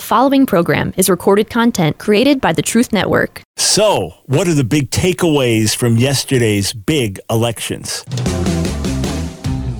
The following program is recorded content created by the Truth Network. So, what are the big takeaways from yesterday's big elections?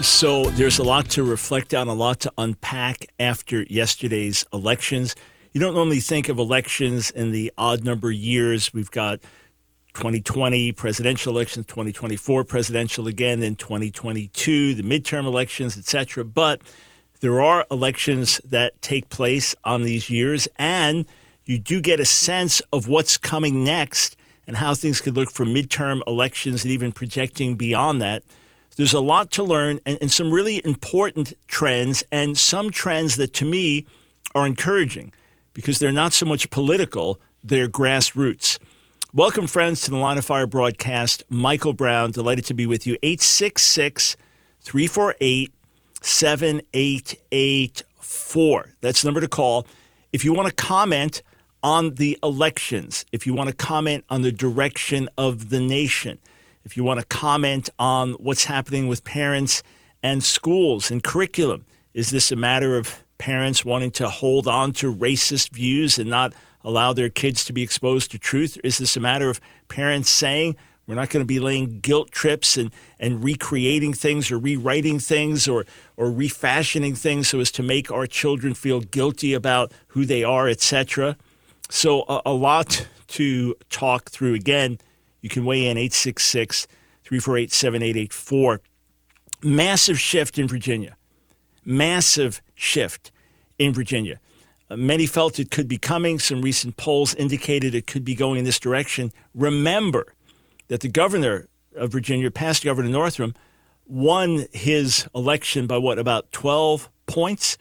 So there's a lot to reflect on, a lot to unpack after yesterday's elections. You don't normally think of elections in the odd number years. We've got 2020 presidential elections, 2024 presidential again, in 2022, the midterm elections, etc. But there are elections that take place on these years, and you do get a sense of what's coming next and how things could look for midterm elections and even projecting beyond that. There's a lot to learn and, and some really important trends, and some trends that to me are encouraging because they're not so much political, they're grassroots. Welcome, friends, to the Line of Fire broadcast. Michael Brown, delighted to be with you. 866 348 7884. That's the number to call. If you want to comment on the elections, if you want to comment on the direction of the nation, if you want to comment on what's happening with parents and schools and curriculum, is this a matter of parents wanting to hold on to racist views and not allow their kids to be exposed to truth? Is this a matter of parents saying, we're not going to be laying guilt trips and, and recreating things or rewriting things or, or refashioning things so as to make our children feel guilty about who they are, etc. So, a, a lot to talk through. Again, you can weigh in 866 348 7884. Massive shift in Virginia. Massive shift in Virginia. Uh, many felt it could be coming. Some recent polls indicated it could be going in this direction. Remember that the governor of Virginia, past Governor Northam, won his election by what, about 12 points?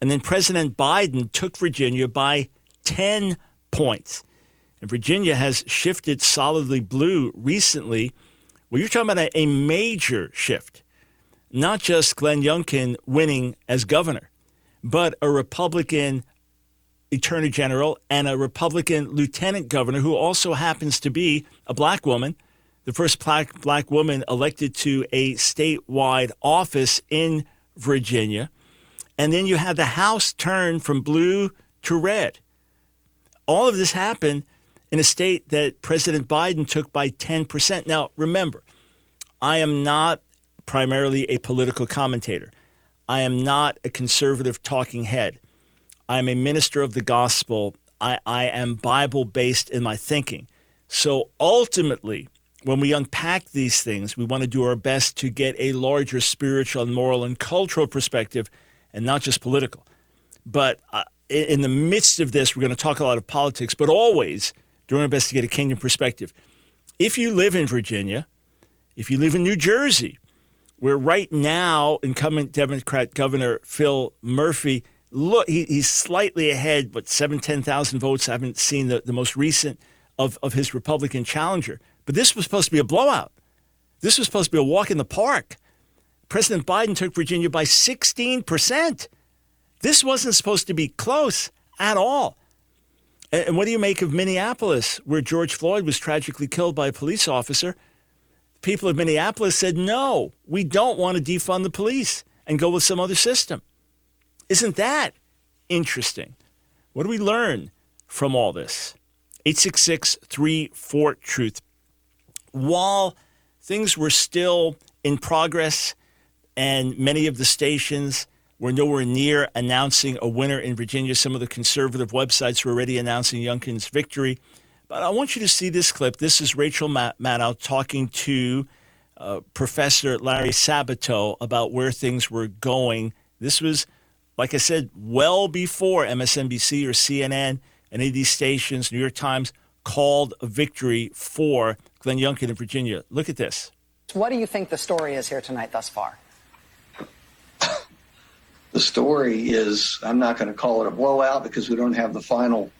And then President Biden took Virginia by 10 points. And Virginia has shifted solidly blue recently. Well, you're talking about a, a major shift, not just Glenn Youngkin winning as governor, but a Republican attorney general and a Republican lieutenant governor who also happens to be a black woman, the first black, black woman elected to a statewide office in Virginia. And then you have the House turn from blue to red. All of this happened in a state that President Biden took by 10%. Now, remember, I am not primarily a political commentator. I am not a conservative talking head. I am a minister of the gospel. I, I am Bible based in my thinking. So ultimately, when we unpack these things, we want to do our best to get a larger spiritual and moral and cultural perspective and not just political. But uh, in the midst of this, we're going to talk a lot of politics, but always doing our best to get a kingdom perspective. If you live in Virginia, if you live in New Jersey, where right now incumbent Democrat Governor Phil Murphy, look, he, he's slightly ahead, but seven, 10,000 votes. I haven't seen the, the most recent of, of his Republican challenger. But this was supposed to be a blowout. This was supposed to be a walk in the park. President Biden took Virginia by 16%. This wasn't supposed to be close at all. And what do you make of Minneapolis, where George Floyd was tragically killed by a police officer? The people of Minneapolis said, no, we don't want to defund the police and go with some other system. Isn't that interesting? What do we learn from all this? 866 34 Truth. While things were still in progress and many of the stations we're nowhere near announcing a winner in Virginia. Some of the conservative websites were already announcing Youngkin's victory. But I want you to see this clip. This is Rachel Maddow talking to uh, Professor Larry Sabato about where things were going. This was, like I said, well before MSNBC or CNN, any of these stations, New York Times, called a victory for Glenn Youngkin in Virginia. Look at this. What do you think the story is here tonight thus far? The story is I'm not going to call it a blowout because we don't have the final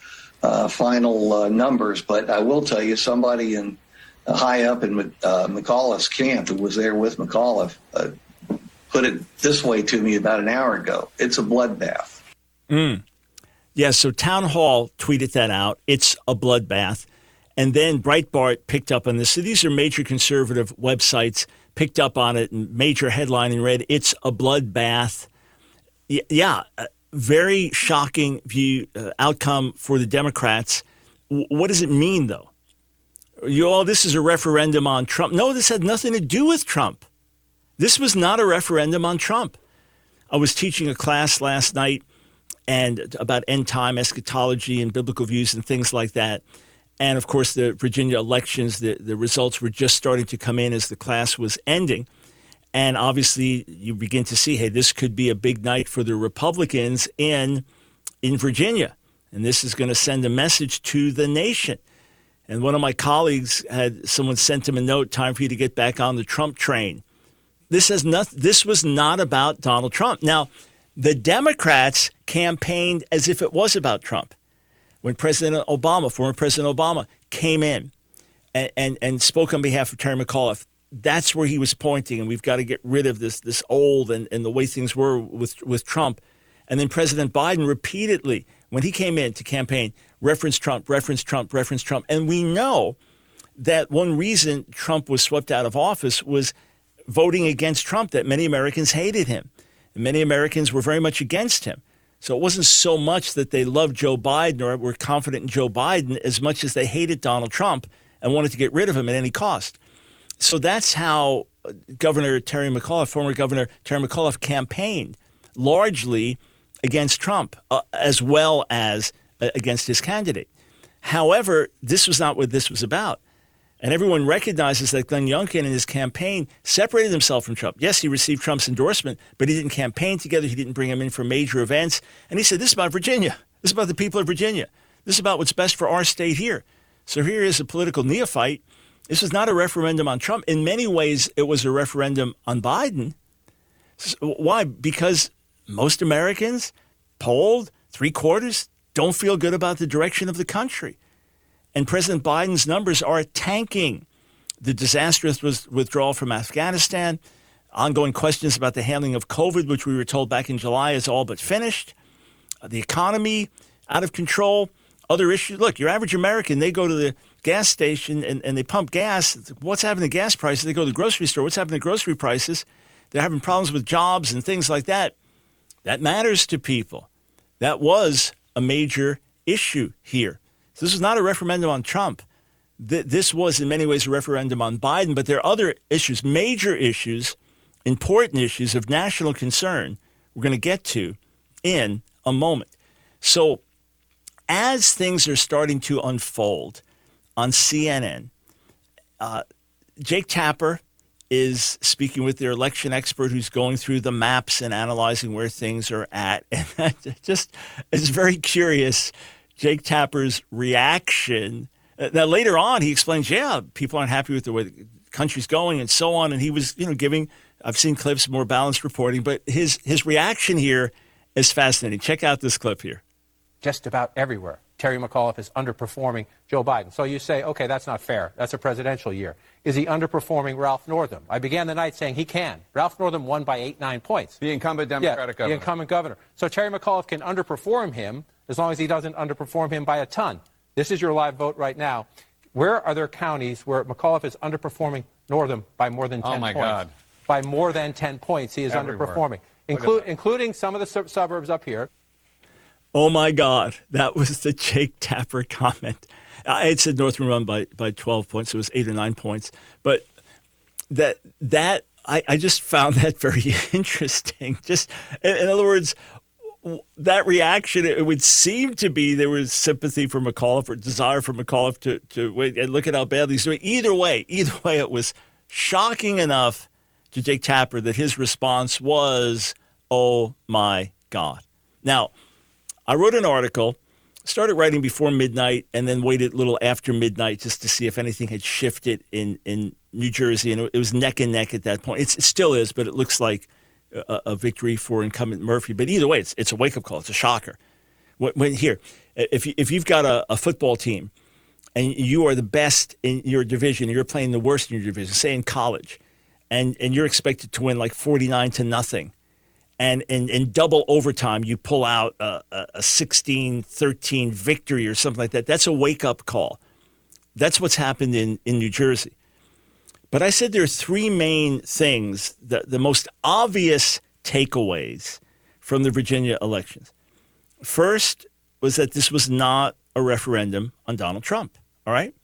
uh, final uh, numbers, but I will tell you, somebody in uh, high up in uh, McAuliffe's camp, who was there with McAuliffe, uh, put it this way to me about an hour ago: "It's a bloodbath." Mm. Yeah. So Town Hall tweeted that out. It's a bloodbath, and then Breitbart picked up on this. So these are major conservative websites picked up on it and major headline and read, "It's a bloodbath." Yeah, very shocking view uh, outcome for the Democrats. W- what does it mean, though? You all, this is a referendum on Trump. No, this had nothing to do with Trump. This was not a referendum on Trump. I was teaching a class last night and about end time eschatology and biblical views and things like that. And of course, the Virginia elections, the, the results were just starting to come in as the class was ending. And obviously, you begin to see, hey, this could be a big night for the Republicans in in Virginia, and this is going to send a message to the nation. And one of my colleagues had someone sent him a note, time for you to get back on the Trump train. This has not, This was not about Donald Trump. Now, the Democrats campaigned as if it was about Trump. When President Obama, former President Obama, came in and, and, and spoke on behalf of Terry McAuliffe, that's where he was pointing, and we've got to get rid of this this old and, and the way things were with with Trump. And then President Biden repeatedly, when he came in to campaign, referenced Trump, referenced Trump, referenced Trump. And we know that one reason Trump was swept out of office was voting against Trump, that many Americans hated him. And many Americans were very much against him. So it wasn't so much that they loved Joe Biden or were confident in Joe Biden as much as they hated Donald Trump and wanted to get rid of him at any cost. So that's how Governor Terry McAuliffe, former Governor Terry McAuliffe, campaigned largely against Trump uh, as well as uh, against his candidate. However, this was not what this was about. And everyone recognizes that Glenn Youngkin in his campaign separated himself from Trump. Yes, he received Trump's endorsement, but he didn't campaign together. He didn't bring him in for major events. And he said, This is about Virginia. This is about the people of Virginia. This is about what's best for our state here. So here is a political neophyte this was not a referendum on Trump. In many ways, it was a referendum on Biden. Why? Because most Americans, polled, three quarters, don't feel good about the direction of the country. And President Biden's numbers are tanking. The disastrous withdrawal from Afghanistan, ongoing questions about the handling of COVID, which we were told back in July is all but finished, uh, the economy out of control, other issues. Look, your average American, they go to the gas station and, and they pump gas. What's happening to gas prices? They go to the grocery store. What's happening to grocery prices? They're having problems with jobs and things like that. That matters to people. That was a major issue here. So this was not a referendum on Trump. This was, in many ways, a referendum on Biden, but there are other issues, major issues, important issues of national concern we're going to get to in a moment. So, as things are starting to unfold, on CNN. Uh, Jake Tapper is speaking with their election expert who's going through the maps and analyzing where things are at. And just is very curious, Jake Tapper's reaction. Uh, now, later on, he explains, yeah, people aren't happy with the way the country's going and so on. And he was, you know, giving, I've seen clips, more balanced reporting, but his, his reaction here is fascinating. Check out this clip here. Just about everywhere Terry McAuliffe is underperforming Joe Biden. So you say, okay, that's not fair. That's a presidential year. Is he underperforming Ralph Northam? I began the night saying he can. Ralph Northam won by eight, nine points. The incumbent Democratic yeah, governor. The incumbent governor. So Terry McAuliffe can underperform him as long as he doesn't underperform him by a ton. This is your live vote right now. Where are there counties where McAuliffe is underperforming Northam by more than 10 oh my points? God. By more than 10 points, he is Everywhere. underperforming, inclu- including some of the su- suburbs up here. Oh my God, that was the Jake Tapper comment. I had said Northam run by, by 12 points. It was eight or nine points. But that, that I, I just found that very interesting. Just, in, in, other words, that reaction, it would seem to be there was sympathy for McAuliffe or desire for McAuliffe to, to wait and look at how badly he's doing. Either way, either way, it was shocking enough to Jake Tapper that his response was, oh my God. Now, I wrote an article, started writing before midnight, and then waited a little after midnight just to see if anything had shifted in, in New Jersey. And it was neck and neck at that point. It's, it still is, but it looks like a, a, victory for incumbent Murphy. But either way, it's, it's a wake up call. It's a shocker. When, when here, If, you, if you've got a, a football team and you are the best in your division, you're playing the worst in your division, say in college, and, and you're expected to win like 49 to nothing. And in, double overtime, you pull out a, a 16 13 victory or something like that. That's a wake up call. That's what's happened in, in New Jersey. But I said there are three main things, the, the most obvious takeaways from the Virginia elections. First was that this was not a referendum on Donald Trump. All right?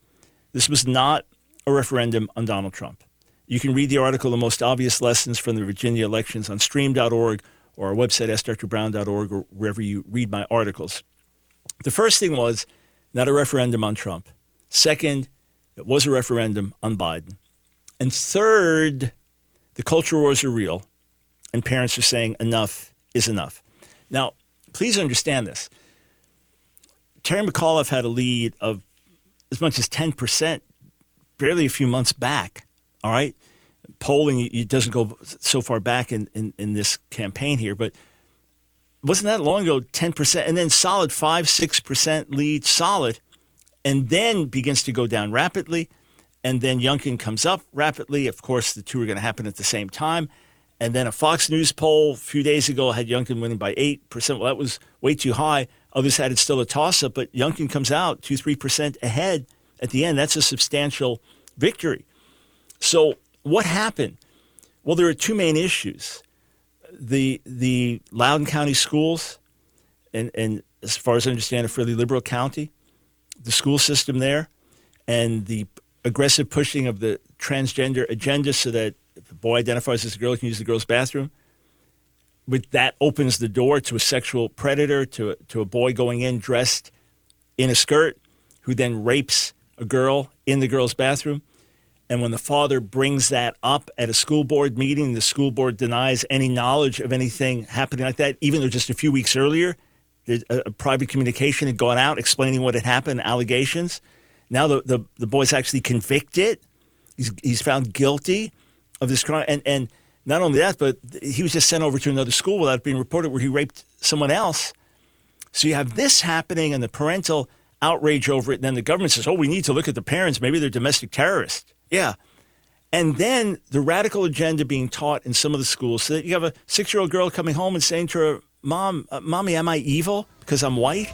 This was not a referendum on Donald Trump. You can read the article, The Most Obvious Lessons from the Virginia Elections, on stream.org or our website, askdrbrown.org, or wherever you read my articles. The first thing was not a referendum on Trump. Second, it was a referendum on Biden. And third, the culture wars are real, and parents are saying enough is enough. Now, please understand this. Terry McAuliffe had a lead of as much as 10% barely a few months back. All right. Polling it doesn't go so far back in, in, in this campaign here, but wasn't that long ago 10% and then solid 5 6% lead solid and then begins to go down rapidly and then Youngkin comes up rapidly. Of course the two are going to happen at the same time. And then a Fox News poll a few days ago had Youngkin winning by 8% well that was way too high. Others had it still a toss up but Youngkin comes out 2 3% ahead at the end. That's a substantial victory so what happened? Well, there are two main issues. The the Loudoun County schools, and, and as far as I understand, a fairly liberal county, the school system there, and the aggressive pushing of the transgender agenda so that if a boy identifies as a girl, he can use the girl's bathroom. But that opens the door to a sexual predator, to a, to a boy going in dressed in a skirt, who then rapes a girl in the girl's bathroom. And when the father brings that up at a school board meeting, the school board denies any knowledge of anything happening like that, even though just a few weeks earlier, a, uh, a private communication had gone out explaining what had happened, allegations. Now the, the, the boy's actually convicted. He's, he's found guilty of this crime. And, and not only that, but he was just sent over to another school without being reported where he raped someone else. So you have this happening and the parental outrage over it. And then the government says, oh, we need to look at the parents. Maybe they're domestic terrorists. Yeah. And then the radical agenda being taught in some of the schools. So that you have a six year old girl coming home and saying to her, Mom, uh, Mommy, am I evil because I'm white?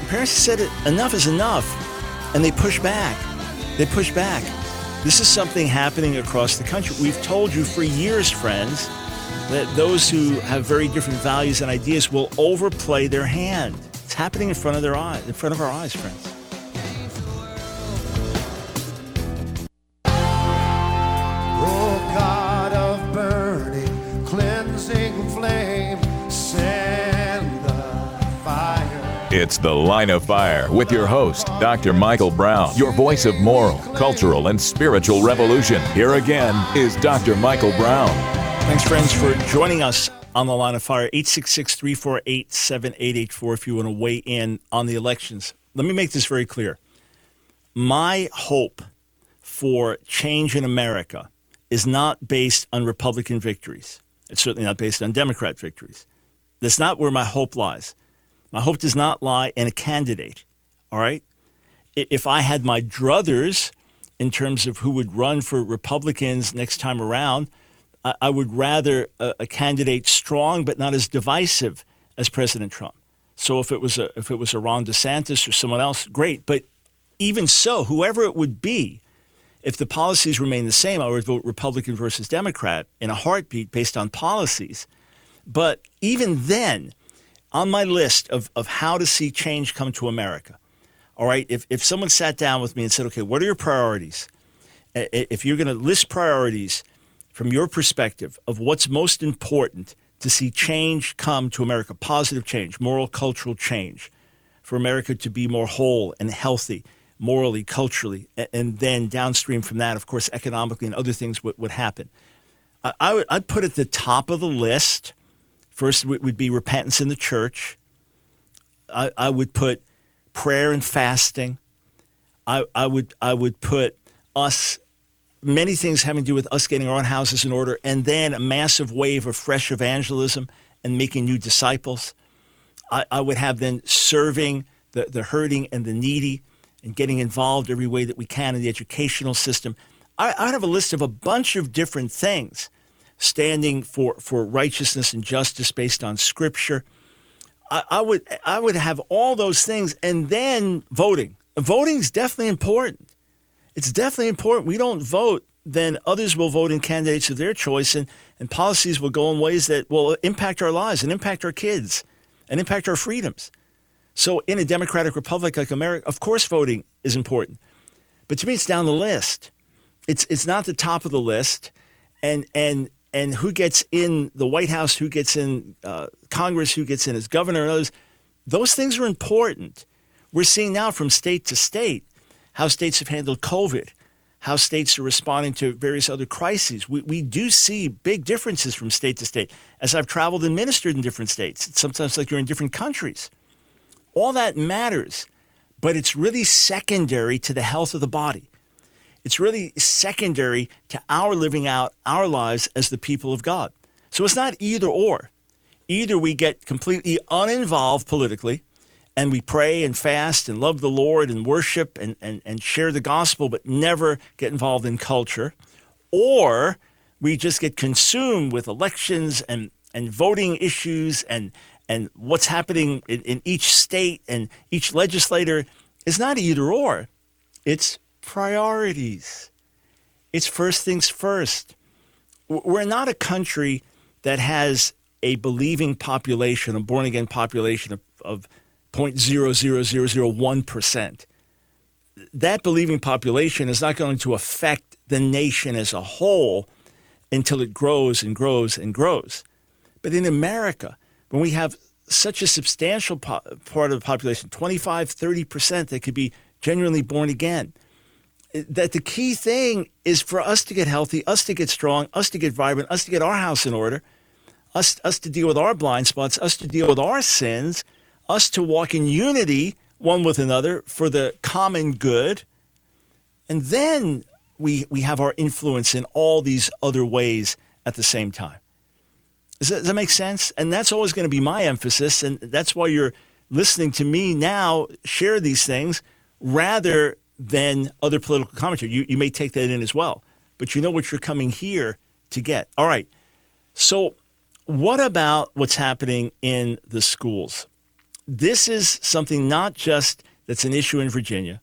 The parents said, Enough is enough. And they push back. They push back. This is something happening across the country. We've told you for years, friends, that those who have very different values and ideas will overplay their hand. It's happening in front of their eyes, in front of our eyes, friends. It's The Line of Fire with your host, Dr. Michael Brown, your voice of moral, cultural, and spiritual revolution. Here again is Dr. Michael Brown. Thanks, friends, for joining us on The Line of Fire. 866 348 7884 if you want to weigh in on the elections. Let me make this very clear. My hope for change in America is not based on Republican victories. It's certainly not based on Democrat victories. That's not where my hope lies. My hope does not lie in a candidate. All right. If I had my druthers in terms of who would run for Republicans next time around, I would rather a, a candidate strong but not as divisive as President Trump. So if it was a if it was a Ron DeSantis or someone else, great. But even so, whoever it would be, if the policies remain the same, I would vote Republican versus Democrat in a heartbeat based on policies. But even then, on my list of, of how to see change come to America. All right, if, if someone sat down with me and said, okay, what are your priorities? If you're going to list priorities from your perspective of what's most important to see change come to America, positive change, moral, cultural change, for America to be more whole and healthy, morally, culturally, and then downstream from that, of course, economically and other things would, would happen. I, would I'd put at the top of the list First would be repentance in the church. I, I would put prayer and fasting. I, I would I would put us many things having to do with us getting our own houses in order, and then a massive wave of fresh evangelism and making new disciples. I, I would have then serving the, the hurting and the needy and getting involved every way that we can in the educational system. I, I have a list of a bunch of different things standing for, for righteousness and justice based on scripture. I, I would I would have all those things and then voting. Voting is definitely important. It's definitely important. We don't vote, then others will vote in candidates of their choice and, and policies will go in ways that will impact our lives and impact our kids and impact our freedoms. So in a democratic republic like America, of course voting is important. But to me it's down the list. It's it's not the top of the list. And and and who gets in the White House, who gets in uh, Congress, who gets in as governor, and others, those things are important. We're seeing now from state to state how states have handled COVID, how states are responding to various other crises. We, we do see big differences from state to state. As I've traveled and ministered in different states, it's sometimes like you're in different countries. All that matters, but it's really secondary to the health of the body. It's really secondary to our living out our lives as the people of God. So it's not either or. Either we get completely uninvolved politically and we pray and fast and love the Lord and worship and, and, and share the gospel, but never get involved in culture, or we just get consumed with elections and, and voting issues and, and what's happening in, in each state and each legislator is not either or. It's priorities. It's first things first. We're not a country that has a believing population, a born again population of, of 0.00001%. That believing population is not going to affect the nation as a whole until it grows and grows and grows. But in America, when we have such a substantial po- part of the population, 25, 30% that could be genuinely born again, that the key thing is for us to get healthy, us to get strong, us to get vibrant, us to get our house in order, us, us to deal with our blind spots, us to deal with our sins, us to walk in unity one with another for the common good. And then we, we have our influence in all these other ways at the same time. Does that, does that make sense? And that's always going to be my emphasis. And that's why you're listening to me now share these things rather than other political commentary. You, you may take that in as well, but you know what you're coming here to get. All right. So, what about what's happening in the schools? This is something not just that's an issue in Virginia,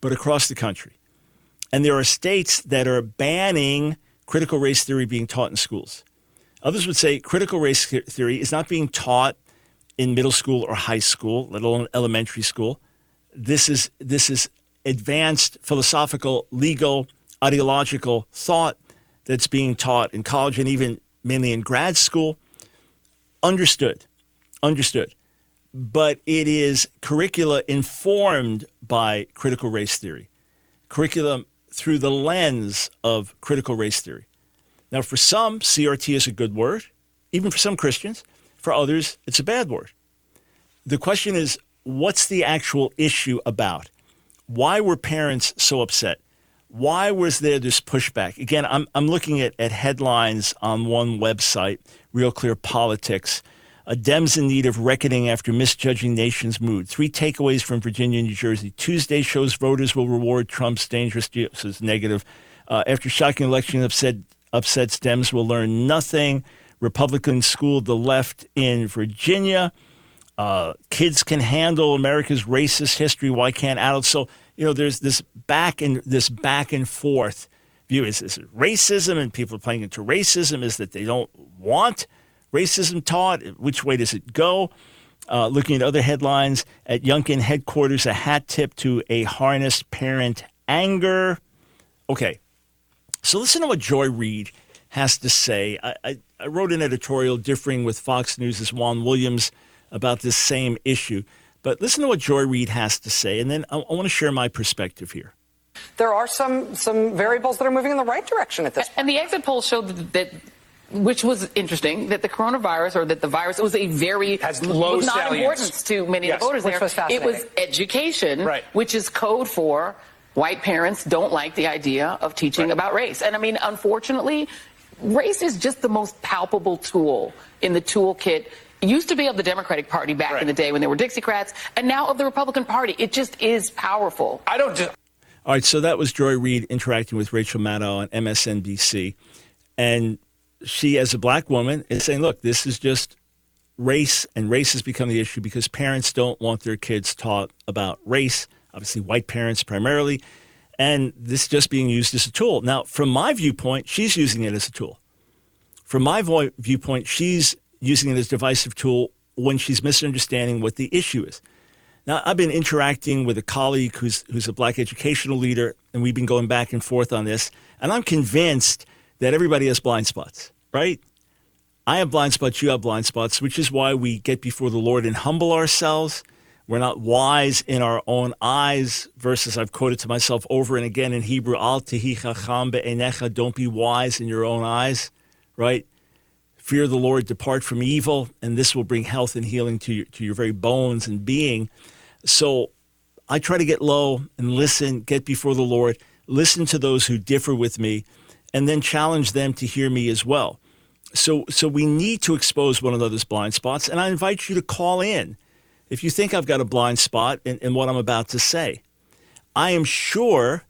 but across the country. And there are states that are banning critical race theory being taught in schools. Others would say critical race theory is not being taught in middle school or high school, let alone elementary school. This is this is advanced philosophical, legal, ideological thought that's being taught in college and even mainly in grad school. Understood. Understood. But it is curricula informed by critical race theory, curriculum through the lens of critical race theory. Now, for some, CRT is a good word, even for some Christians. For others, it's a bad word. The question is, what's the actual issue about? Why were parents so upset? Why was there this pushback? Again, I'm, I'm looking at, at headlines on one website, Real Clear Politics. A Dems in need of reckoning after misjudging nation's mood. Three takeaways from Virginia and New Jersey. Tuesday shows voters will reward Trump's dangerous deals as negative. Uh, after shocking election upset, upsets, Dems will learn nothing. Republicans schooled the left in Virginia uh, kids can handle America's racist history. Why can't adults? So you know, there's this back and this back and forth view. Is this racism, and people are playing into racism? Is that they don't want racism taught? Which way does it go? Uh, looking at other headlines at Youngkin headquarters, a hat tip to a harnessed parent anger. Okay, so listen to what Joy Reid has to say. I, I, I wrote an editorial differing with Fox News' Juan Williams about this same issue. But listen to what Joy Reid has to say, and then I, I want to share my perspective here. There are some some variables that are moving in the right direction at this point. And the exit poll showed that, that which was interesting that the coronavirus or that the virus it was a very has low was not salience. importance to many yes, of the voters which there. Was it was education, right. which is code for white parents don't like the idea of teaching right. about race. And I mean, unfortunately, race is just the most palpable tool in the toolkit used to be of the Democratic Party back Right. in the day when they were Dixiecrats, and now of the Republican Party. It just is powerful. I don't just. All right, so that was Joy Reid interacting with Rachel Maddow on MSNBC. And she, as a black woman, is saying, look, this is just race, and race has become the issue because parents don't want their kids taught about race, obviously, white parents primarily. And this is just being used as a tool. Now, from my viewpoint, she's using it as a tool. From my vo- viewpoint, she's using it as a divisive tool when she's misunderstanding what the issue is. Now, I've been interacting with a colleague who's, who's a black educational leader, and we've been going back and forth on this. And I'm convinced that everybody has blind spots, right? I have blind spots, you have blind spots, which is why we get before the Lord and humble ourselves. We're not wise in our own eyes, verses I've quoted to myself over and again in Hebrew, Al tehi chacham be'enecha, don't be wise in your own eyes, right? Fear the Lord, depart from evil, and this will bring health and healing to your, to your very bones and being. So I try to get low and listen, get before the Lord, listen to those who differ with me, and then challenge them to hear me as well. So, so we need to expose one another's blind spots, and I invite you to call in if you think I've got a blind spot in, in what I'm about to say. I am sure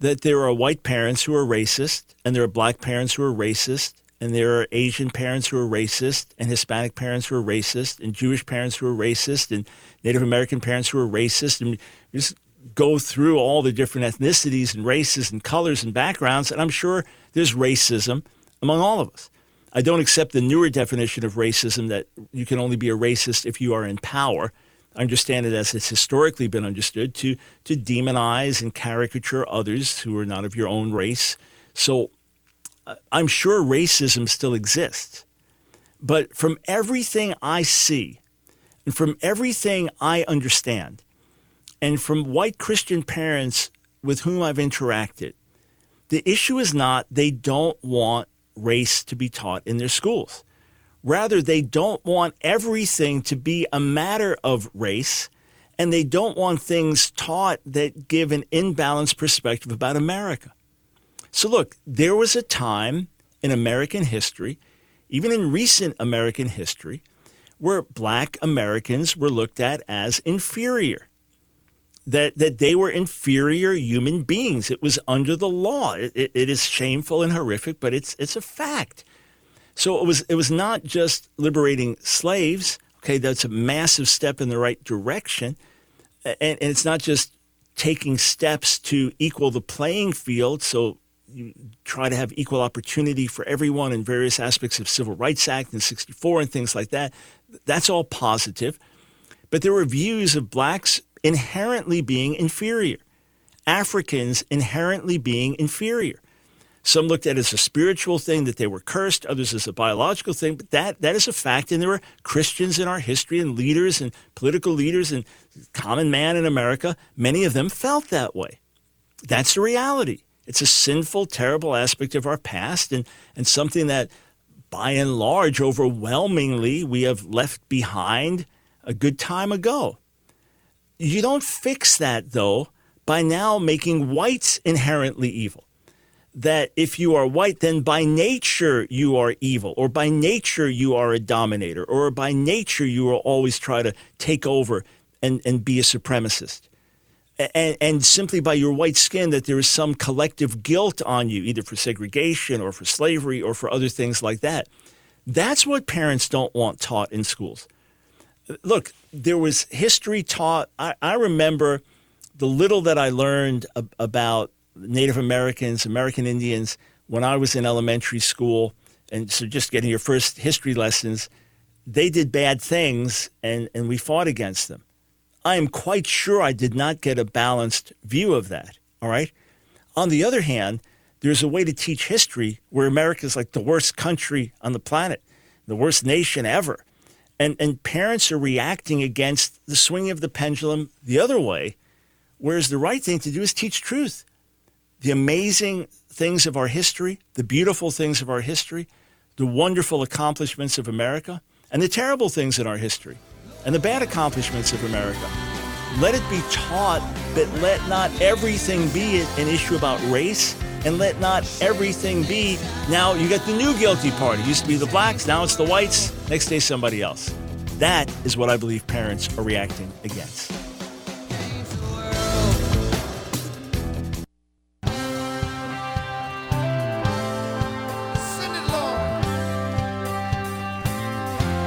that there are white parents who are racist, and there are black parents who are racist, and there are Asian parents who are racist, and Hispanic parents who are racist, and Jewish parents who are racist, and Native American parents who are racist, and just go through all the different ethnicities and races and colors and backgrounds, and I'm sure there's racism among all of us. I don't accept the newer definition of racism that you can only be a racist if you are in power. I understand it as it's historically been understood to to demonize and caricature others who are not of your own race. So I'm sure racism still exists. But from everything I see and from everything I understand and from white Christian parents with whom I've interacted, the issue is not they don't want race to be taught in their schools. Rather, they don't want everything to be a matter of race, and they don't want things taught that give an imbalanced perspective about America. So, look, there was a time in American history, even in recent American history, where black Americans were looked at as inferior that that they were inferior human beings. It was under the law. It, it, it is shameful and horrific, but it's it's a fact. So it was it was not just liberating slaves. Okay, that's a massive step in the right direction, and, and it's not just taking steps to equal the playing field. So you try to have equal opportunity for everyone in various aspects of Civil Rights Act and 64 and things like that. That's all positive. But there were views of blacks inherently being inferior, Africans inherently being inferior. Some looked at it as a spiritual thing that they were cursed, others as a biological thing, but that, that is a fact. And there were Christians in our history and leaders and political leaders and common man in America. Many of them felt that way. That's the reality. It's a sinful, terrible aspect of our past and, and something that, by and large, overwhelmingly, we have left behind a good time ago. You don't fix that, though, by now making whites inherently evil. That if you are white, then by nature you are evil, or by nature you are a dominator, or by nature you will always try to take over and, and be a supremacist. And, and simply by your white skin, that there is some collective guilt on you, either for segregation or for slavery or for other things like that. That's what parents don't want taught in schools look, there was history taught. I, I remember the little that I learned ab- about Native Americans, American Indians when I was in elementary school. And so just getting your first history lessons, they did bad things and, and we fought against them. I am quite sure I did not get a balanced view of that. All right. On the other hand, there's a way to teach history where America is like the worst country on the planet, the worst nation ever and and parents are reacting against the swinging of the pendulum the other way whereas the right thing to do is teach truth the amazing things of our history the beautiful things of our history the wonderful accomplishments of america and the terrible things in our history and the bad accomplishments of america. Let it be taught but let not everything be an issue about race and let not everything be now you got the new guilty party. Used to be the blacks now it's the whites. Next day somebody else. That is what I believe parents are reacting against.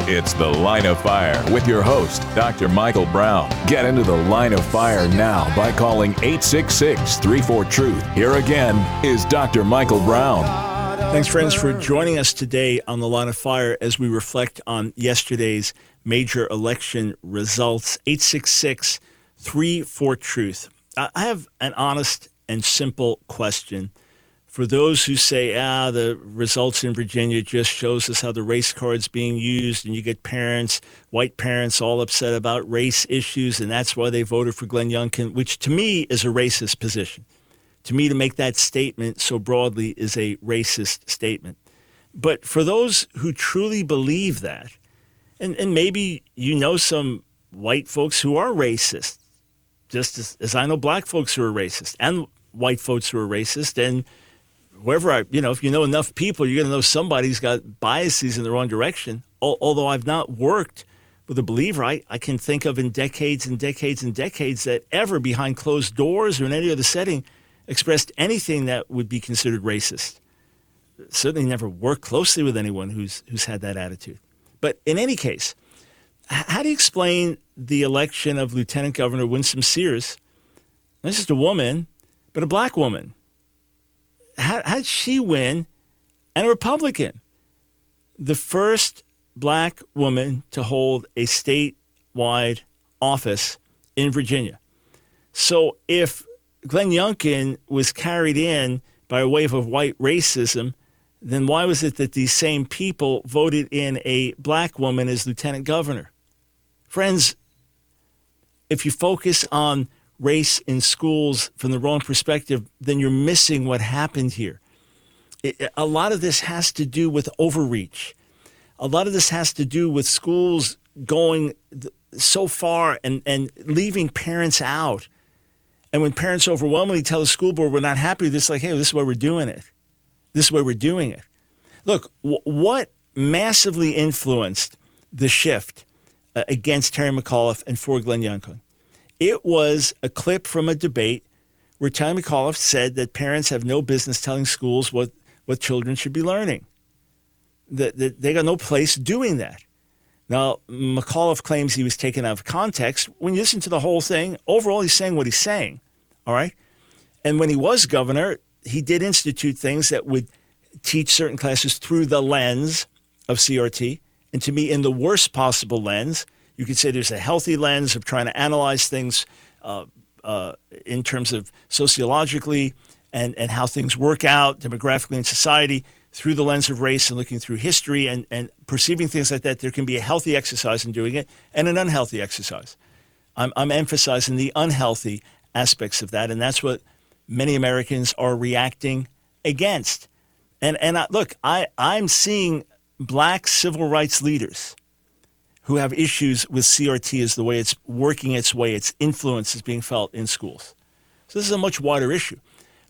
It's The Line of Fire with your host, Dr. Michael Brown. Get into the line of fire now by calling 866 34 Truth. Here again is Dr. Michael Brown. Thanks, friends, for joining us today on The Line of Fire as we reflect on yesterday's major election results. 866 34 Truth. I have an honest and simple question for those who say, ah, the results in Virginia just shows us how the race card's being used, and you get parents, white parents, all upset about race issues, and that's why they voted for Glenn Youngkin, which to me is a racist position. To me, to make that statement so broadly is a racist statement. But for those who truly believe that, and, and maybe you know some white folks who are racist, just as, as I know black folks who are racist, and white folks who are racist, and wherever I, you know, if you know enough people, you're going to know somebody's got biases in the wrong direction. Although I've not worked with a believer, I, I can think of in decades and decades and decades that ever behind closed doors or in any other setting expressed anything that would be considered racist. Certainly never worked closely with anyone who's, who's had that attitude. But in any case, how do you explain the election of Lieutenant Governor Winsome Sears? This is a woman, but a black woman how, how did she win and a Republican? The first black woman to hold a statewide office in Virginia. So if Glenn Youngkin was carried in by a wave of white racism, then why was it that these same people voted in a black woman as lieutenant governor? Friends, if you focus on race in schools from the wrong perspective, then you're missing what happened here. It, a lot of this has to do with overreach. A lot of this has to do with schools going so far and, and leaving parents out. And when parents overwhelmingly tell the school board we're not happy with this, like, hey, this is why we're doing it. This is why we're doing it. Look, w- what massively influenced the shift uh, against Terry McAuliffe and for Glenn Youngkin? It was a clip from a debate where Terry McAuliffe said that parents have no business telling schools what, what children should be learning. That, that they got no place doing that. Now, McAuliffe claims he was taken out of context. When you listen to the whole thing, overall, he's saying what he's saying. All right. And when he was governor, he did institute things that would teach certain classes through the lens of CRT. And to me, in the worst possible lens, you could say there's a healthy lens of trying to analyze things uh, uh, in terms of sociologically and, and how things work out demographically in society through the lens of race and looking through history and, and perceiving things like that. There can be a healthy exercise in doing it and an unhealthy exercise. I'm, I'm emphasizing the unhealthy aspects of that, and that's what many Americans are reacting against. And, and I, look, I, I'm seeing black civil rights leaders who have issues with CRT as the way it's working its way, its influence is being felt in schools. So this is a much wider issue.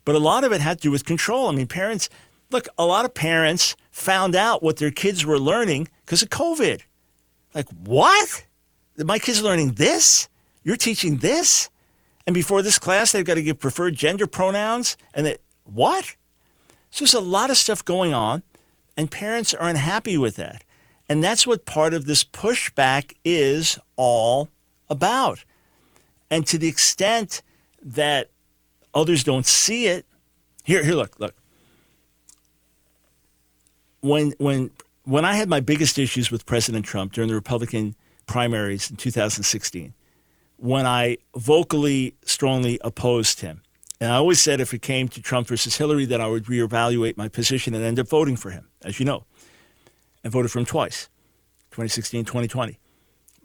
But a lot of it had to do with control. I mean, parents, look, a lot of parents found out what their kids were learning because of COVID. Like, what? My kids are learning this? You're teaching this? And before this class, they've got to give preferred gender pronouns? And that, what? So there's a lot of stuff going on, and parents are unhappy with that. And that's what part of this pushback is all about. And to the extent that others don't see it, here, here, look, look. When, when, when I had my biggest issues with President Trump during the Republican primaries in 2016, when I vocally, strongly opposed him, and I always said if it came to Trump versus Hillary, that I would reevaluate my position and end up voting for him, as you know and voted for him twice 2016, 2020.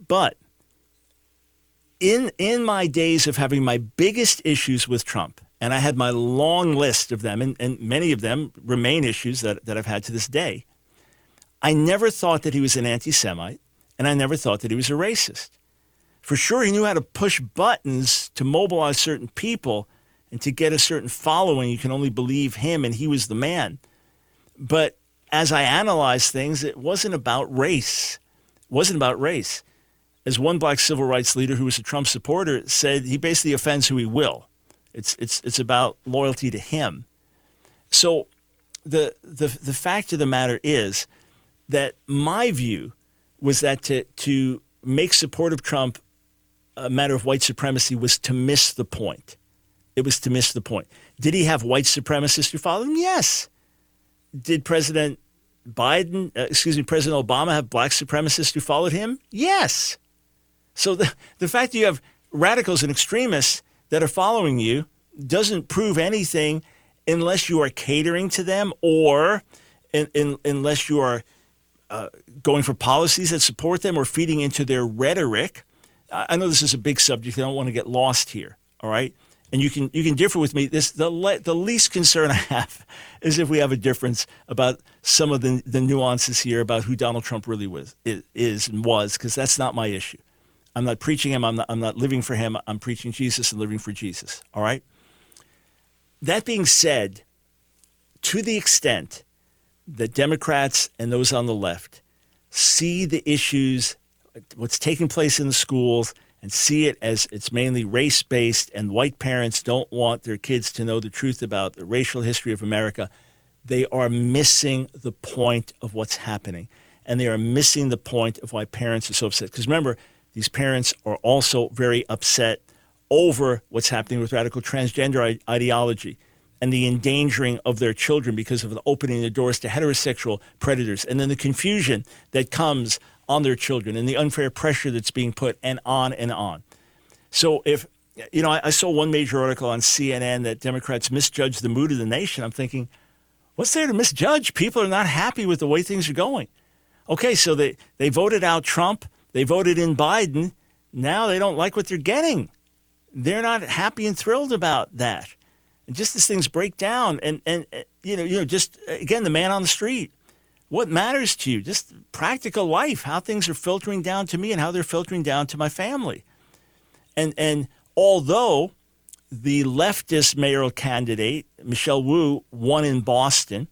But in, in my days of having my biggest issues with Trump, and I had my long list of them, and, and many of them remain issues that, that I've had to this day, I never thought that he was an anti Semite, and I never thought that he was a racist. For sure, he knew how to push buttons to mobilize certain people and to get a certain following. You can only believe him, and he was the man. But as I analyzed things, it wasn't about race. It wasn't about race. As one black civil rights leader who was a Trump supporter said, he basically offends who he will. It's, it's, it's about loyalty to him. So the, the, the fact of the matter is that my view was that to, to make support of Trump a matter of white supremacy was to miss the point. It was to miss the point. Did he have white supremacists who followed him? Yes. Did President Biden, uh, excuse me, President Obama have black supremacists who followed him? Yes. So the, the fact that you have radicals and extremists that are following you doesn't prove anything unless you are catering to them or in, in, unless you are uh, going for policies that support them or feeding into their rhetoric. I know this is a big subject. I don't want to get lost here. All right. And you can you can differ with me. This the le- the least concern I have is if we have a difference about some of the the nuances here about who Donald Trump really was is, and was because that's not my issue. I'm not preaching him. I'm not, I'm not living for him. I'm preaching Jesus and living for Jesus. All right. That being said, to the extent that Democrats and those on the left see the issues, what's taking place in the schools, and see it as it's mainly race based, and white parents don't want their kids to know the truth about the racial history of America, they are missing the point of what's happening. And they are missing the point of why parents are so upset. Because remember, these parents are also very upset over what's happening with radical transgender ideology and the endangering of their children because of the opening the doors to heterosexual predators and then the confusion that comes on their children and the unfair pressure that's being put and on and on. So if you know, I, I saw one major article on CNN that Democrats misjudged the mood of the nation. I'm thinking, what's there to misjudge? People are not happy with the way things are going. Okay, so they, they voted out Trump, they voted in Biden. Now they don't like what they're getting. They're not happy and thrilled about that. And just as things break down, and, and you know, you know, just again, the man on the street what matters to you, just practical life, how things are filtering down to me and how they're filtering down to my family. And and although the leftist mayoral candidate, Michelle Wu, won in Boston,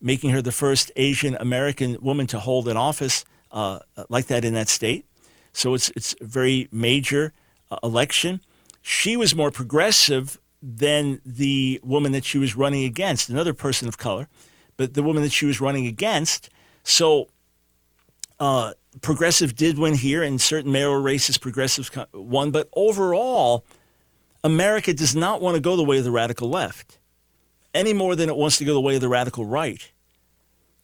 making her the first Asian American woman to hold an office uh, like that in that state. So it's it's a very major uh, election. She was more progressive than the woman that she was running against, another person of color but the woman that she was running against. So uh, progressive did win here, and certain mayoral races progressives won. But overall, America does not want to go the way of the radical left any more than it wants to go the way of the radical right.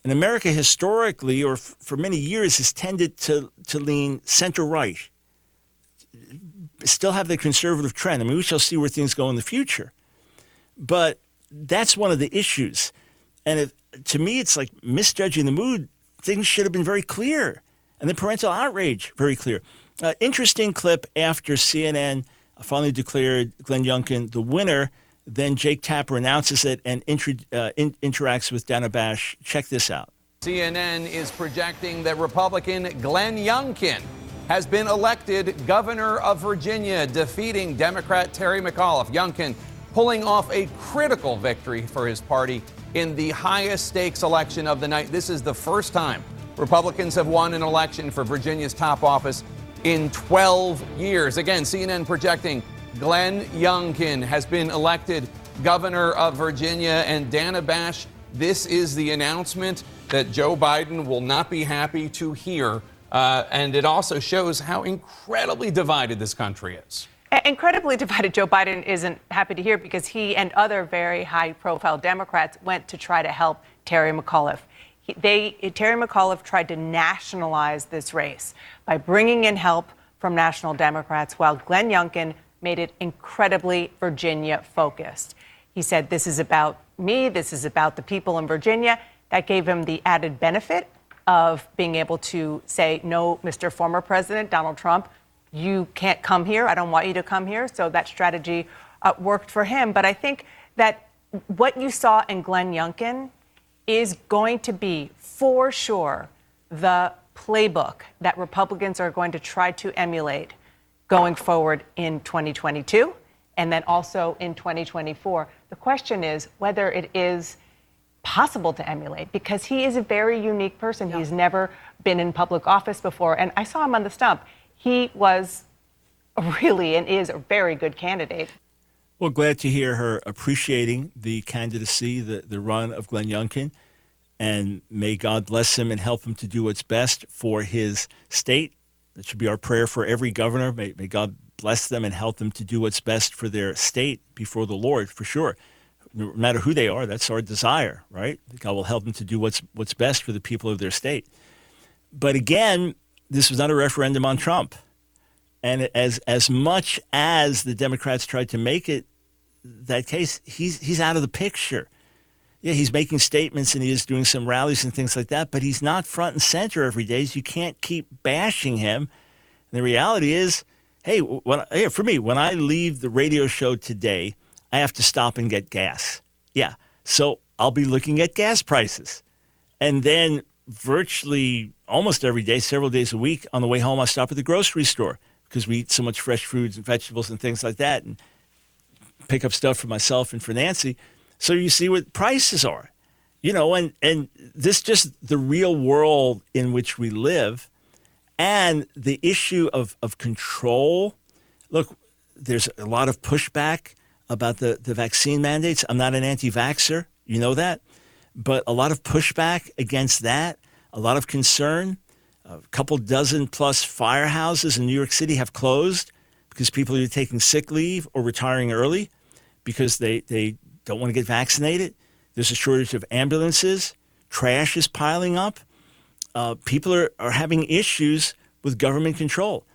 And America historically, or f- for many years, has tended to, to lean center right, still have the conservative trend. I mean, we shall see where things go in the future. But that's one of the issues. And if, to me, it's like misjudging the mood. Things should have been very clear. And the parental outrage, very clear. Uh, interesting clip after CNN finally declared Glenn Youngkin the winner. Then Jake Tapper announces it and inter- uh, in- interacts with Dana Bash. Check this out. CNN is projecting that Republican Glenn Youngkin has been elected governor of Virginia, defeating Democrat Terry McAuliffe. Youngkin pulling off a critical victory for his party in the highest stakes election of the night. This is the first time Republicans have won an election for Virginia's top office in 12 years. Again, CNN projecting Glenn Youngkin has been elected governor of Virginia. And Dana Bash, this is the announcement that Joe Biden will not be happy to hear. Uh, and it also shows how incredibly divided this country is. Incredibly divided, Joe Biden isn't happy to hear because he and other very high profile Democrats went to try to help Terry McAuliffe. He, they, Terry McAuliffe tried to nationalize this race by bringing in help from national Democrats, while Glenn Youngkin made it incredibly Virginia focused. He said, This is about me, this is about the people in Virginia. That gave him the added benefit of being able to say, No, Mr. Former President Donald Trump, you can't come here. I don't want you to come here. So that strategy uh, worked for him. But I think that what you saw in Glenn Youngkin is going to be, for sure, the playbook that Republicans are going to try to emulate going forward in 2022 and then also in 2024. The question is whether it is possible to emulate because he is a very unique person. Yeah. He's never been in public office before. And I saw him on the stump. He was really and is a very good candidate. Well, glad to hear her appreciating the candidacy, the, the run of Glenn Youngkin. And may God bless him and help him to do what's best for his state. That should be our prayer for every governor. May, may God bless them and help them to do what's best for their state before the Lord, for sure. No matter who they are, that's our desire, right? God will help them to do what's, what's best for the people of their state. But again, this was not a referendum on Trump. And as, as much as the Democrats tried to make it that case, he's, he's out of the picture. Yeah, he's making statements and he is doing some rallies and things like that, but he's not front and center every day. So you can't keep bashing him. And the reality is, hey, when, hey, for me, when I leave the radio show today, I have to stop and get gas. Yeah. So I'll be looking at gas prices. And then virtually almost every day, several days a week, on the way home, I stop at the grocery store because we eat so much fresh fruits and vegetables and things like that. And pick up stuff for myself and for Nancy. So you see what prices are, you know, and, and this just the real world in which we live and the issue of, of control. Look, there's a lot of pushback about the, the vaccine mandates. I'm not an anti vaxxer, you know that, but a lot of pushback against that, a lot of concern. A couple dozen plus firehouses in New York City have closed because people are taking sick leave or retiring early because they, they don't want to get vaccinated. There's a shortage of ambulances. Trash is piling up. Uh, people are, are having issues with government control.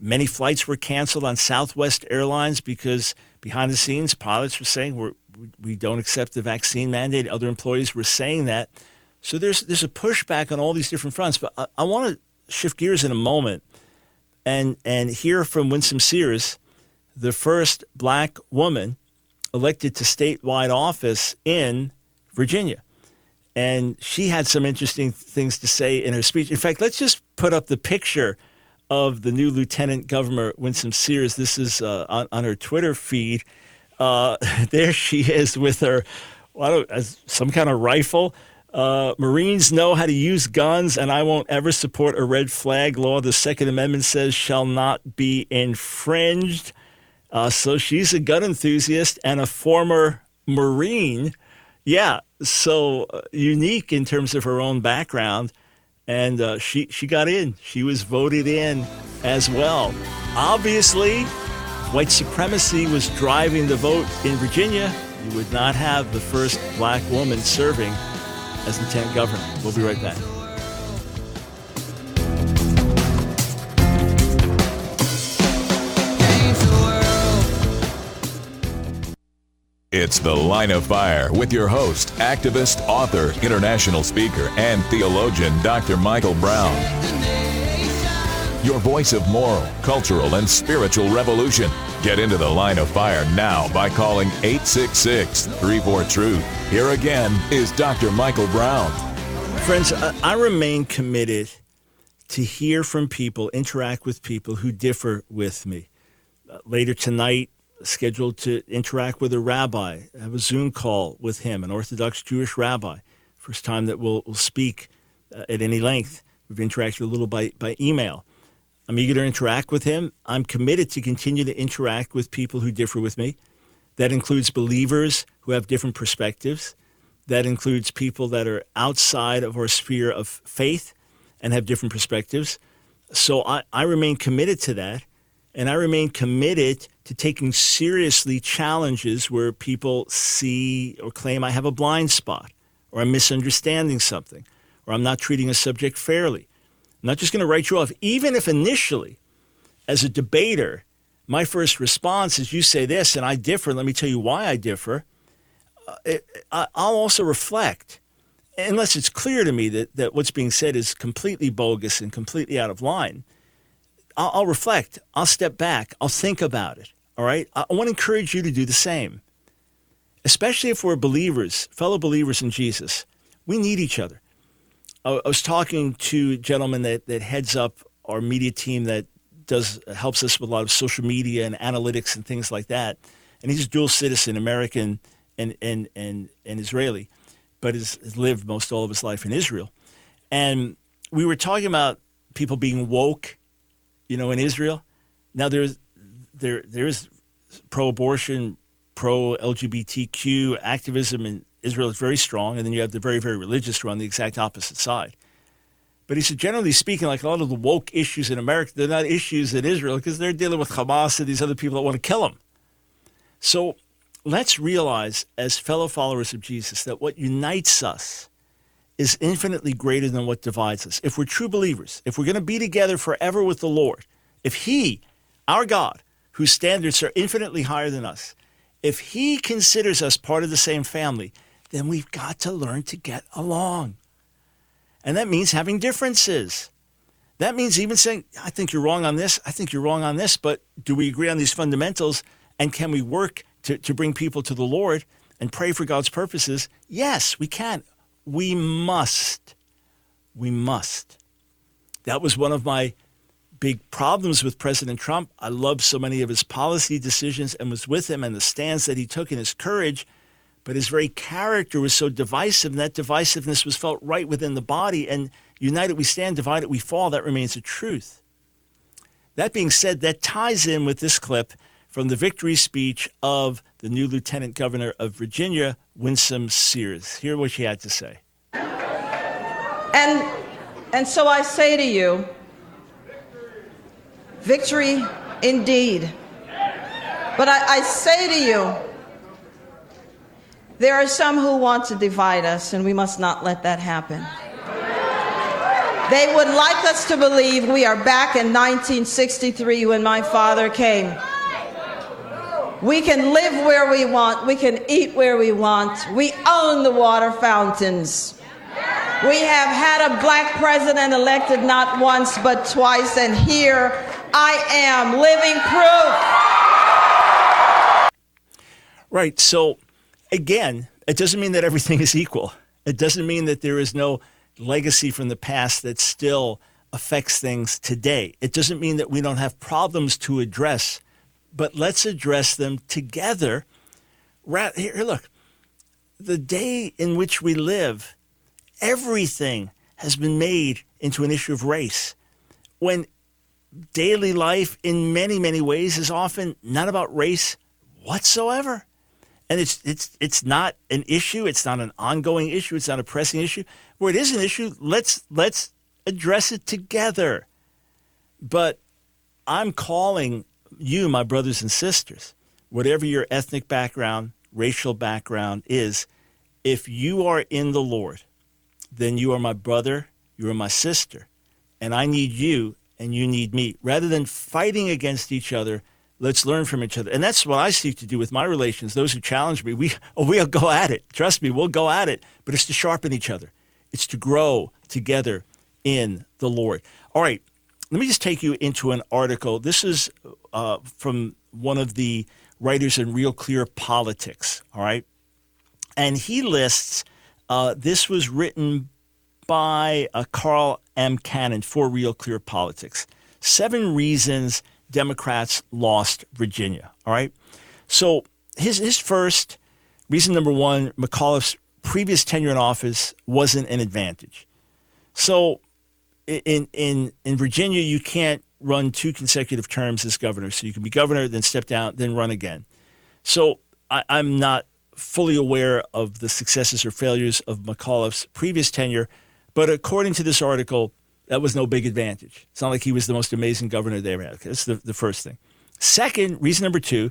Many flights were canceled on Southwest Airlines because behind the scenes, pilots were saying we're, we don't accept the vaccine mandate. Other employees were saying that. So there's, there's a pushback on all these different fronts. But I, I want to shift gears in a moment and, and hear from Winsome Sears, the first black woman elected to statewide office in Virginia. And she had some interesting things to say in her speech. In fact, let's just put up the picture of the new Lieutenant Governor Winsome Sears. This is uh, on, on, her Twitter feed. Uh, there she is with her, well, some kind of rifle. Uh, Marines know how to use guns, and I won't ever support a red flag law. The Second Amendment says shall not be infringed. Uh, so she's a gun enthusiast and a former Marine. Yeah, so uh, unique in terms of her own background. And uh, she, she got in. She was voted in as well. Obviously, white supremacy was driving the vote in Virginia. You would not have the first black woman serving as lieutenant governor. We'll be right back. It's The Line of Fire with your host, activist, author, international speaker, and theologian, Dr. Michael Brown. Your voice of moral, cultural, and spiritual revolution. Get into the line of fire now by calling 866 34 Truth. Here again is Dr. Michael Brown. Friends, I remain committed to hear from people, interact with people who differ with me. Uh, later tonight, scheduled to interact with a rabbi, have a Zoom call with him, an Orthodox Jewish rabbi. First time that we'll, we'll speak uh, at any length. We've interacted a little by, by email. I'm eager to interact with him. I'm committed to continue to interact with people who differ with me. That includes believers who have different perspectives. That includes people that are outside of our sphere of faith and have different perspectives. So I, I remain committed to that. And I remain committed to taking seriously challenges where people see or claim I have a blind spot, or I'm misunderstanding something, or I'm not treating a subject fairly. I'm not just going to write you off, even if initially, as a debater, my first response is you say this and I differ. Let me tell you why I differ. Uh, it, I, I'll also reflect, unless it's clear to me that, that what's being said is completely bogus and completely out of line I'll, I'll reflect. I'll step back. I'll think about it. All right. I, I want to encourage you to do the same, especially if we're believers, fellow believers in Jesus. We need each other. I, was talking to a gentleman that, that heads up our media team that does helps us with a lot of social media and analytics and things like that. And he's a dual citizen, American and, and, and, and Israeli. but has, lived most all of his life in Israel. And we were talking about people being woke, you know, in Israel. Now there's there there is pro-abortion, pro-LGBTQ activism in Israel is very strong, and then you have the very very religious who are on the exact opposite side. But he said, generally speaking, like a lot of the woke issues in America, they're not issues in Israel because they're dealing with Hamas and these other people that want to kill them. So let's realize, as fellow followers of Jesus, that what unites us is infinitely greater than what divides us. If we're true believers, if we're going to be together forever with the Lord, if He, our God, whose standards are infinitely higher than us, if He considers us part of the same family, then we've got to learn to get along. And that means having differences. That means even saying, I think you're wrong on this, I think you're wrong on this, but do we agree on these fundamentals? And can we work to, to bring people to the Lord and pray for God's purposes? Yes, we can. We must. We must. That was one of my big problems with President Trump. I loved so many of his policy decisions and was with him and the stands that he took and his courage, but his very character was so divisive, and that divisiveness was felt right within the body. And united we stand, divided we fall. That remains the truth. That being said, that ties in with this clip from the victory speech of the new Lieutenant Governor of Virginia, Winsome Sears. Hear what she had to say. And, and so I say to you, victory indeed. But I, I say to you, there are some who want to divide us, and we must not let that happen. They would like us to believe we are back in 1963 when my father came. We can live where we want. We can eat where we want. We own the water fountains. We have had a black president elected not once but twice, and here I am, living proof. Right. So, again, it doesn't mean that everything is equal. It doesn't mean that there is no legacy from the past that still affects things today. It doesn't mean that we don't have problems to address but let's address them together. Here, look, the day in which we live, everything has been made into an issue of race. When daily life, in many, many ways, is often not about race whatsoever. And it's, it's, it's not an issue. It's not an ongoing issue. It's not a pressing issue. Where it is an issue, let's, let's address it together. But I'm calling you, my brothers and sisters, whatever your ethnic background, racial background is, if you are in the Lord, then you are my brother, you are my sister, and I need you and you need me. Rather than fighting against each other, let's learn from each other. And that's what I seek to do with my relations. Those who challenge me, we, oh, we'll go at it. Trust me, we'll go at it. But it's to sharpen each other, it's to grow together in the Lord. All right, let me just take you into an article. This is uh, from one of the writers in Real Clear Politics, all right? And he lists uh, this was written by uh, Carl M. Cannon for Real Clear Politics. Seven reasons Democrats lost Virginia, all right? So his, his first reason number one McAuliffe's previous tenure in office wasn't an advantage. So in, in, in Virginia, you can't run two consecutive terms as governor. So you can be governor, then step down, then run again. So I, I'm not fully aware of the successes or failures of McAuliffe's previous tenure, but according to this article, that was no big advantage. It's not like he was the most amazing governor they ever had. That's the, the first thing. Second, reason number two,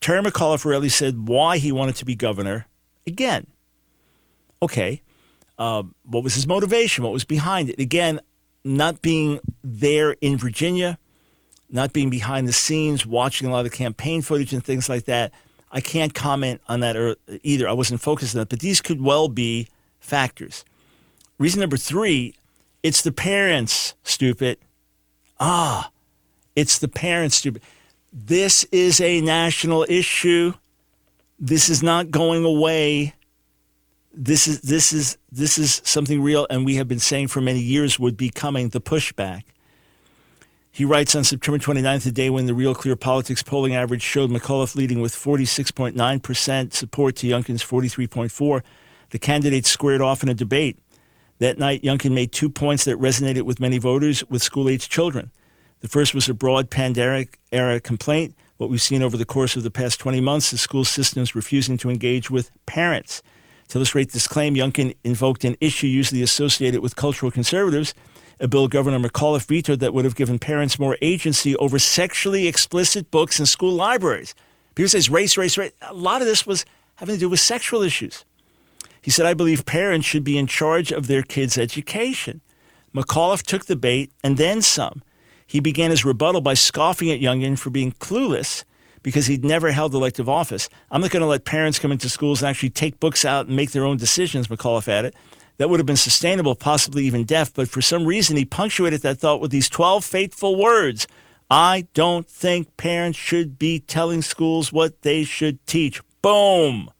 Terry McAuliffe really said why he wanted to be governor again. Okay, um, what was his motivation? What was behind it? Again, not being there in Virginia, not being behind the scenes, watching a lot of campaign footage and things like that, I can't comment on that er, either. I wasn't focused on that, but these could well be factors. Reason number three, it's the parents, stupid. Ah, it's the parents, stupid. This is a national issue. This is not going away this is this is this is something real, and we have been saying for many years would be coming. The pushback. He writes on September 29th, the day when the Real Clear Politics polling average showed McAuliffe leading with 46.9% support to Youngkin's 43.4. The candidates squared off in a debate. That night, Youngkin made two points that resonated with many voters with school age children. The first was a broad pandemic era complaint. What we've seen over the course of the past 20 months is school systems refusing to engage with parents. To illustrate this claim, Youngkin invoked an issue usually associated with cultural conservatives, a bill Governor McAuliffe vetoed that would have given parents more agency over sexually explicit books in school libraries. People say race, race, race. A lot of this was having to do with sexual issues. He said, I believe parents should be in charge of their kids' education. McAuliffe took the bait and then some. He began his rebuttal by scoffing at Youngkin for being clueless because he'd never held elective office. I'm not going to let parents come into schools and actually take books out and make their own decisions, McAuliffe added. That would have been sustainable, possibly even deaf, but for some reason he punctuated that thought with these 12 fateful words I don't think parents should be telling schools what they should teach. Boom.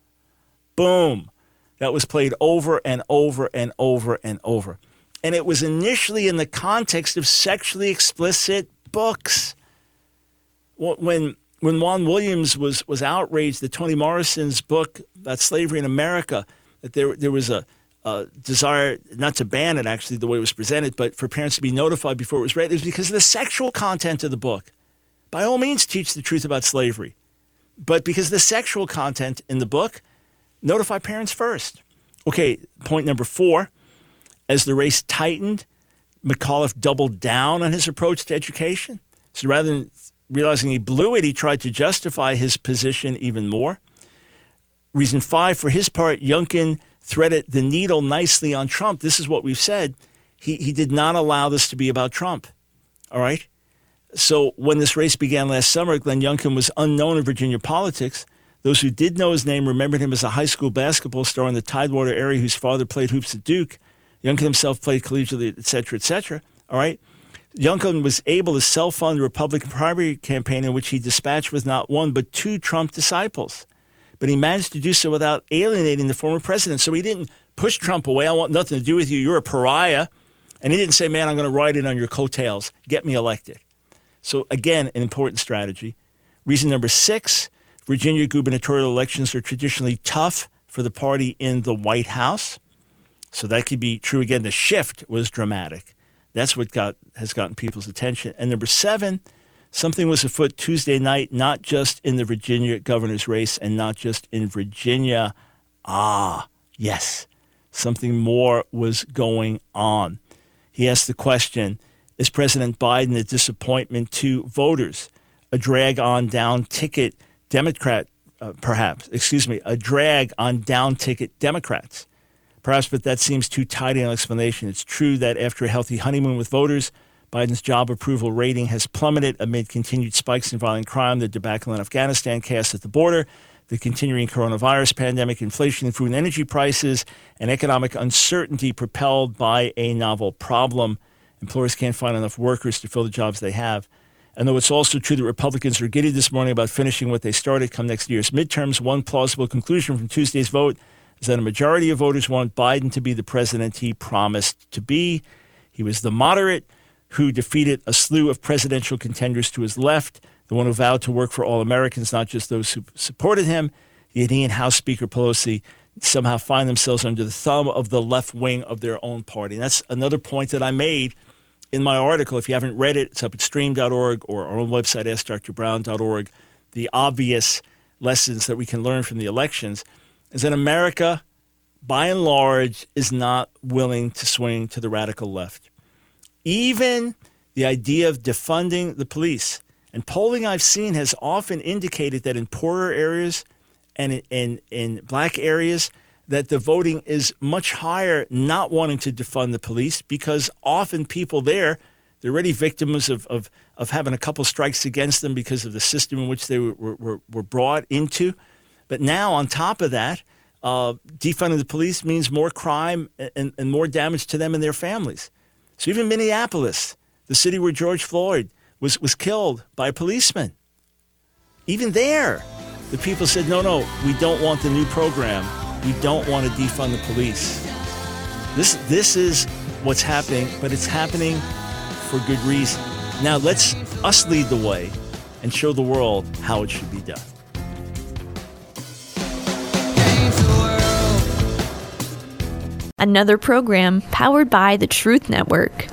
Boom. That was played over and over and over and over. And it was initially in the context of sexually explicit books. When, when Juan Williams was, was outraged that Toni Morrison's book about slavery in America, that there, there was a, a desire not to ban it, actually, the way it was presented, but for parents to be notified before it was read, it was because of the sexual content of the book. By all means, teach the truth about slavery. But because the sexual content in the book, notify parents first. Okay, point number four as the race tightened, McAuliffe doubled down on his approach to education. So rather than realizing he blew it, he tried to justify his position even more. Reason five, for his part, Youngkin threaded the needle nicely on Trump. This is what we've said. He, he did not allow this to be about Trump. All right? So when this race began last summer, Glenn Youngkin was unknown in Virginia politics. Those who did know his name remembered him as a high school basketball star in the Tidewater area whose father played hoops at Duke. Youngkin himself played collegiately, et cetera, et cetera. All right. Youngkin was able to self fund the Republican primary campaign in which he dispatched with not one, but two Trump disciples. But he managed to do so without alienating the former president. So he didn't push Trump away. I want nothing to do with you. You're a pariah. And he didn't say, man, I'm going to ride it on your coattails. Get me elected. So, again, an important strategy. Reason number six Virginia gubernatorial elections are traditionally tough for the party in the White House. So that could be true again. The shift was dramatic. That's what got has gotten people's attention. And number seven, something was afoot Tuesday night, not just in the Virginia governor's race and not just in Virginia. Ah, yes, something more was going on. He asked the question Is President Biden a disappointment to voters? A drag on down ticket Democrat, uh, perhaps, excuse me, a drag on down ticket Democrats? Perhaps, but that seems too tidy an explanation. It's true that after a healthy honeymoon with voters, Biden's job approval rating has plummeted amid continued spikes in violent crime, the debacle in Afghanistan cast at the border, the continuing coronavirus pandemic, inflation in food and energy prices, and economic uncertainty propelled by a novel problem. Employers can't find enough workers to fill the jobs they have. And though it's also true that Republicans are giddy this morning about finishing what they started come next year's midterms, one plausible conclusion from Tuesday's vote is that a majority of voters want Biden to be the president he promised to be. He was the moderate who defeated a slew of presidential contenders to his left, the one who vowed to work for all Americans, not just those who supported him. Yet he and House Speaker Pelosi somehow find themselves under the thumb of the left wing of their own party. And that's another point that I made in my article. If you haven't read it, it's up at stream.org or our own website, askdrbrown.org. The obvious lessons that we can learn from the elections is that America, by and large, is not willing to swing to the radical left. Even the idea of defunding the police. And polling I've seen has often indicated that in poorer areas and in, in, in black areas, that the voting is much higher not wanting to defund the police because often people there, they're already victims of, of, of having a couple strikes against them because of the system in which they were, were, were brought into. But now, on top of that, uh, defunding the police means more crime and, and more damage to them and their families. So even Minneapolis, the city where George Floyd was, was killed by a policeman, even there, the people said, no, no, we don't want the new program. We don't want to defund the police. This, this is what's happening, but it's happening for good reason. Now let's us lead the way and show the world how it should be done. Another program powered by the Truth Network.